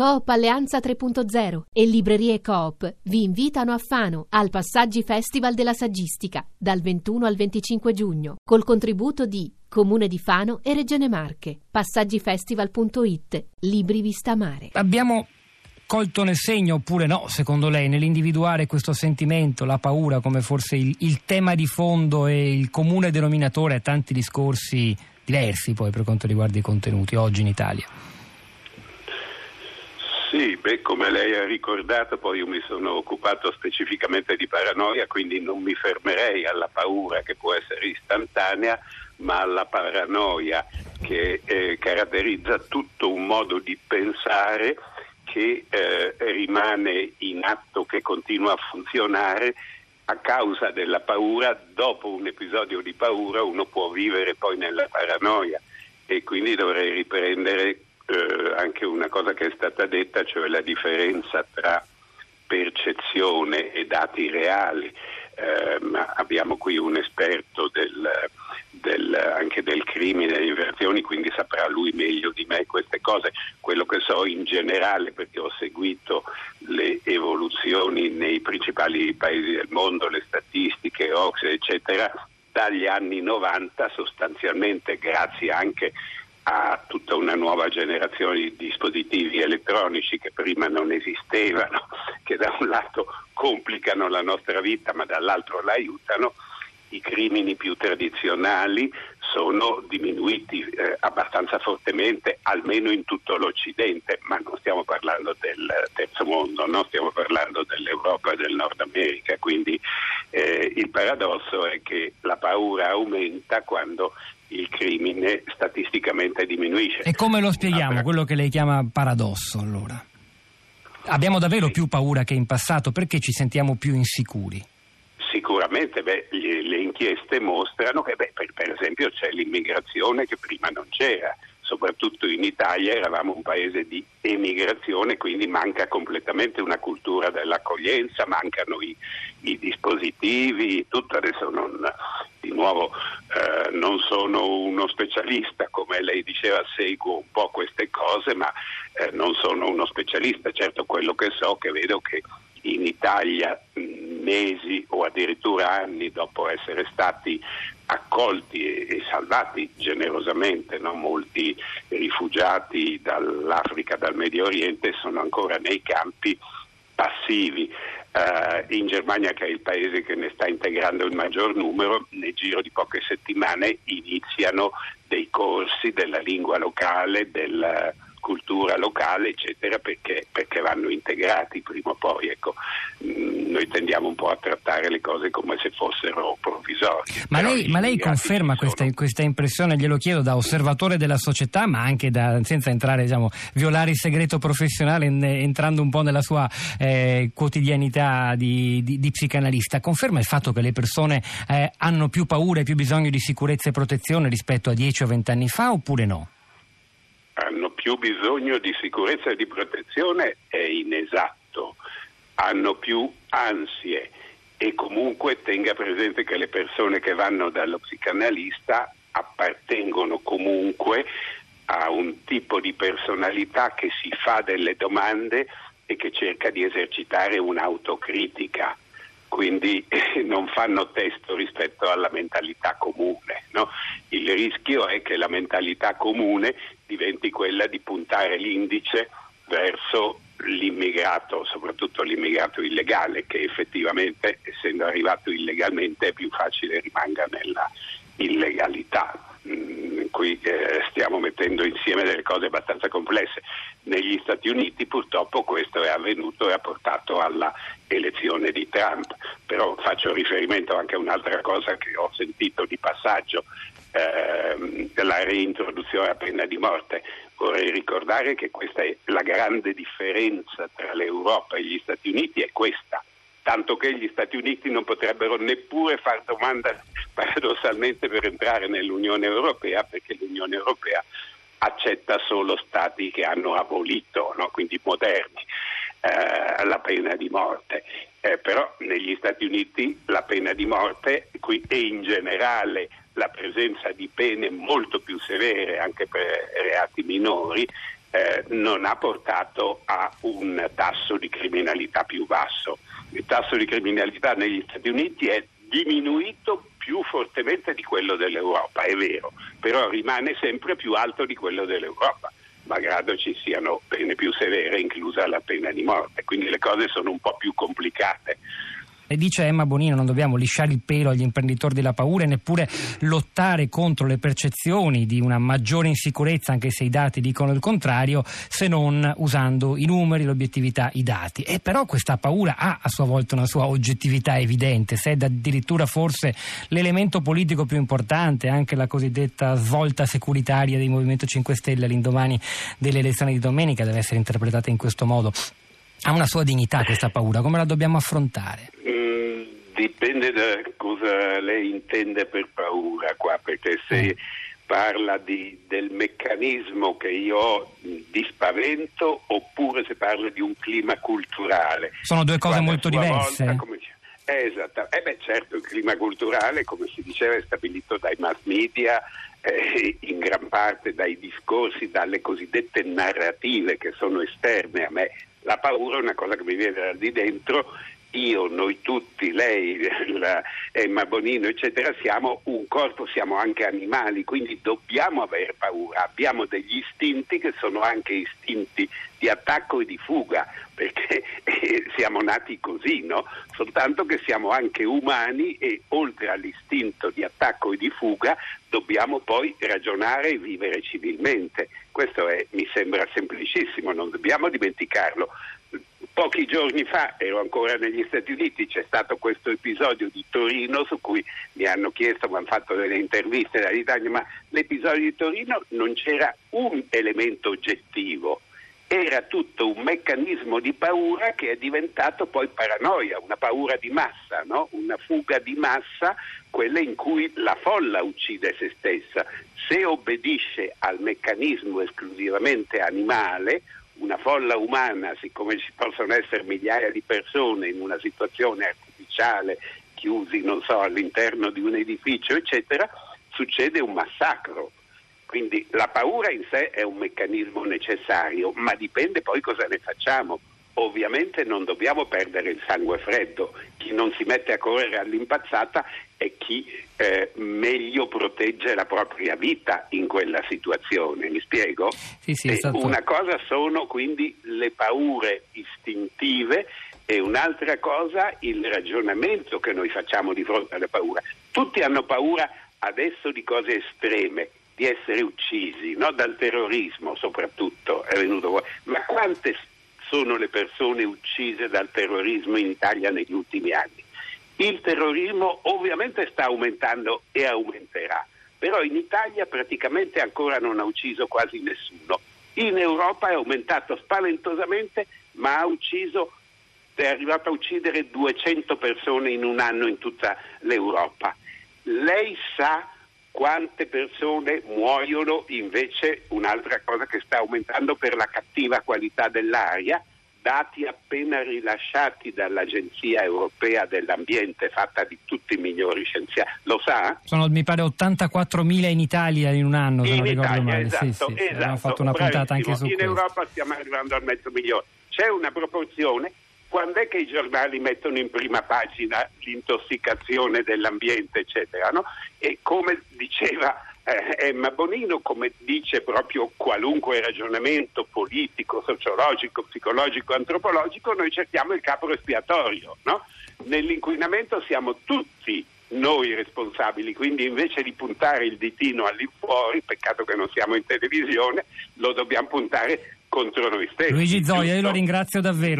Coop Alleanza 3.0 e Librerie Coop vi invitano a Fano al Passaggi Festival della Saggistica dal 21 al 25 giugno col contributo di Comune di Fano e Regione Marche. Passaggifestival.it Libri Vista Mare. Abbiamo colto nel segno oppure no, secondo lei, nell'individuare questo sentimento, la paura come forse il, il tema di fondo e il comune denominatore a tanti discorsi diversi poi per quanto riguarda i contenuti oggi in Italia? Sì, beh, come lei ha ricordato, poi io mi sono occupato specificamente di paranoia, quindi non mi fermerei alla paura che può essere istantanea, ma alla paranoia che eh, caratterizza tutto un modo di pensare che eh, rimane in atto, che continua a funzionare a causa della paura, dopo un episodio di paura uno può vivere poi nella paranoia e quindi dovrei riprendere eh, anche una cosa che è stata detta, cioè la differenza tra percezione e dati reali. Eh, abbiamo qui un esperto del, del, anche del crimine e delle inversioni, quindi saprà lui meglio di me queste cose. Quello che so in generale, perché ho seguito le evoluzioni nei principali paesi del mondo, le statistiche, Ox, eccetera, dagli anni 90 sostanzialmente grazie anche a tutta una nuova generazione di dispositivi elettronici che prima non esistevano, che da un lato complicano la nostra vita ma dall'altro la aiutano, i crimini più tradizionali sono diminuiti eh, abbastanza fortemente, almeno in tutto l'Occidente, ma non stiamo parlando del terzo mondo, non stiamo parlando dell'Europa e del Nord America, quindi eh, il paradosso è che la paura aumenta quando il crimine statisticamente diminuisce. E come lo spieghiamo, quello che lei chiama paradosso allora? Abbiamo davvero sì. più paura che in passato, perché ci sentiamo più insicuri? Sicuramente, beh, le inchieste mostrano che beh, per, per esempio c'è l'immigrazione che prima non c'era soprattutto in Italia eravamo un paese di emigrazione, quindi manca completamente una cultura dell'accoglienza, mancano i, i dispositivi, tutto adesso non, nuovo eh, non sono uno specialista, come lei diceva seguo un po' queste cose, ma eh, non sono uno specialista, certo quello che so che vedo che in Italia mesi o addirittura anni dopo essere stati accolti e, salvati generosamente, no? molti rifugiati dall'Africa, dal Medio Oriente sono ancora nei campi passivi. Uh, in Germania, che è il paese che ne sta integrando il maggior numero, nel giro di poche settimane iniziano dei corsi della lingua locale, del, cultura locale, eccetera, perché, perché vanno integrati prima o poi. Ecco, mm, noi tendiamo un po' a trattare le cose come se fossero provvisorie. Ma lei, ma lei conferma questa, questa, impressione, glielo chiedo da osservatore della società, ma anche da, senza entrare, diciamo, violare il segreto professionale, entrando un po' nella sua eh, quotidianità di, di, di, psicanalista, conferma il fatto che le persone eh, hanno più paura e più bisogno di sicurezza e protezione rispetto a 10 o 20 anni fa oppure no? Più bisogno di sicurezza e di protezione è inesatto, hanno più ansie e comunque tenga presente che le persone che vanno dallo psicanalista appartengono comunque a un tipo di personalità che si fa delle domande e che cerca di esercitare un'autocritica quindi non fanno testo rispetto alla mentalità comune. No? Il rischio è che la mentalità comune diventi quella di puntare l'indice verso l'immigrato, soprattutto l'immigrato illegale, che effettivamente, essendo arrivato illegalmente, è più facile rimanga nella illegalità. Mm, qui eh, stiamo mettendo insieme delle cose abbastanza complesse. Negli Stati Uniti purtroppo questo è avvenuto e ha portato alla elezione di Trump, però faccio riferimento anche a un'altra cosa che ho sentito di passaggio, ehm, la reintroduzione a pena di morte. Vorrei ricordare che questa è la grande differenza tra l'Europa e gli Stati Uniti, è questa tanto che gli Stati Uniti non potrebbero neppure fare domanda paradossalmente per entrare nell'Unione Europea perché l'Unione Europea accetta solo stati che hanno abolito, no? quindi moderni, eh, la pena di morte. Eh, però negli Stati Uniti la pena di morte qui, e in generale la presenza di pene molto più severe anche per reati minori eh, non ha portato a un tasso di criminalità più basso. Il tasso di criminalità negli Stati Uniti è diminuito più fortemente di quello dell'Europa, è vero, però rimane sempre più alto di quello dell'Europa, malgrado ci siano pene più severe, inclusa la pena di morte, quindi le cose sono un po' più complicate. E dice Emma Bonino, non dobbiamo lisciare il pelo agli imprenditori della paura e neppure lottare contro le percezioni di una maggiore insicurezza, anche se i dati dicono il contrario, se non usando i numeri, l'obiettività, i dati. E però questa paura ha a sua volta una sua oggettività evidente, se è addirittura forse l'elemento politico più importante, anche la cosiddetta svolta securitaria del Movimento 5 Stelle all'indomani delle elezioni di domenica deve essere interpretata in questo modo. Ha una sua dignità questa paura, come la dobbiamo affrontare? Dipende da cosa lei intende per paura qua, perché se mm. parla di, del meccanismo che io ho di spavento oppure se parla di un clima culturale. Sono due cose molto diverse. Volta, come, esatto, eh beh, certo il clima culturale, come si diceva, è stabilito dai mass media, eh, in gran parte dai discorsi, dalle cosiddette narrative che sono esterne a me. La paura è una cosa che mi viene da di dentro io, noi tutti, lei, la, Emma Bonino, eccetera, siamo un corpo, siamo anche animali, quindi dobbiamo avere paura, abbiamo degli istinti che sono anche istinti di attacco e di fuga, perché eh, siamo nati così, no? Soltanto che siamo anche umani e oltre all'istinto di attacco e di fuga dobbiamo poi ragionare e vivere civilmente. Questo è, mi sembra semplicissimo, non dobbiamo dimenticarlo. Pochi giorni fa, ero ancora negli Stati Uniti, c'è stato questo episodio di Torino su cui mi hanno chiesto, mi hanno fatto delle interviste dall'Italia, ma l'episodio di Torino non c'era un elemento oggettivo, era tutto un meccanismo di paura che è diventato poi paranoia, una paura di massa, no? una fuga di massa, quella in cui la folla uccide se stessa. Se obbedisce al meccanismo esclusivamente animale, una folla umana, siccome ci possono essere migliaia di persone in una situazione artificiale, chiusi, non so, all'interno di un edificio, eccetera, succede un massacro. Quindi la paura in sé è un meccanismo necessario, ma dipende poi cosa ne facciamo. Ovviamente non dobbiamo perdere il sangue freddo, chi non si mette a correre all'impazzata è chi eh, meglio protegge la propria vita in quella situazione, mi spiego? Sì, sì, stato... Una cosa sono quindi le paure istintive e un'altra cosa il ragionamento che noi facciamo di fronte alle paure. Tutti hanno paura adesso di cose estreme, di essere uccisi, no? dal terrorismo soprattutto è venuto fuori. Ma quante sono le persone uccise dal terrorismo in Italia negli ultimi anni. Il terrorismo ovviamente sta aumentando e aumenterà, però in Italia praticamente ancora non ha ucciso quasi nessuno. In Europa è aumentato spaventosamente, ma ucciso, è arrivato a uccidere 200 persone in un anno in tutta l'Europa. Lei sa quante persone muoiono invece un'altra cosa che sta aumentando per la cattiva qualità dell'aria, dati appena rilasciati dall'Agenzia Europea dell'Ambiente fatta di tutti i migliori scienziati. Lo sa? Sono mi pare 84.000 in Italia in un anno, se in non Italia, ricordo male. Esatto, sì, sì, esatto, abbiamo fatto una puntata anche su in questo. In Europa stiamo arrivando al mezzo milione. C'è una proporzione quando è che i giornali mettono in prima pagina l'intossicazione dell'ambiente, eccetera, no? E come diceva eh, Emma Bonino, come dice proprio qualunque ragionamento politico, sociologico, psicologico, antropologico, noi cerchiamo il capo espiatorio, no? Nell'inquinamento siamo tutti noi responsabili, quindi invece di puntare il ditino all'infuori, peccato che non siamo in televisione, lo dobbiamo puntare contro noi stessi. Luigi Zoia, io lo ringrazio davvero.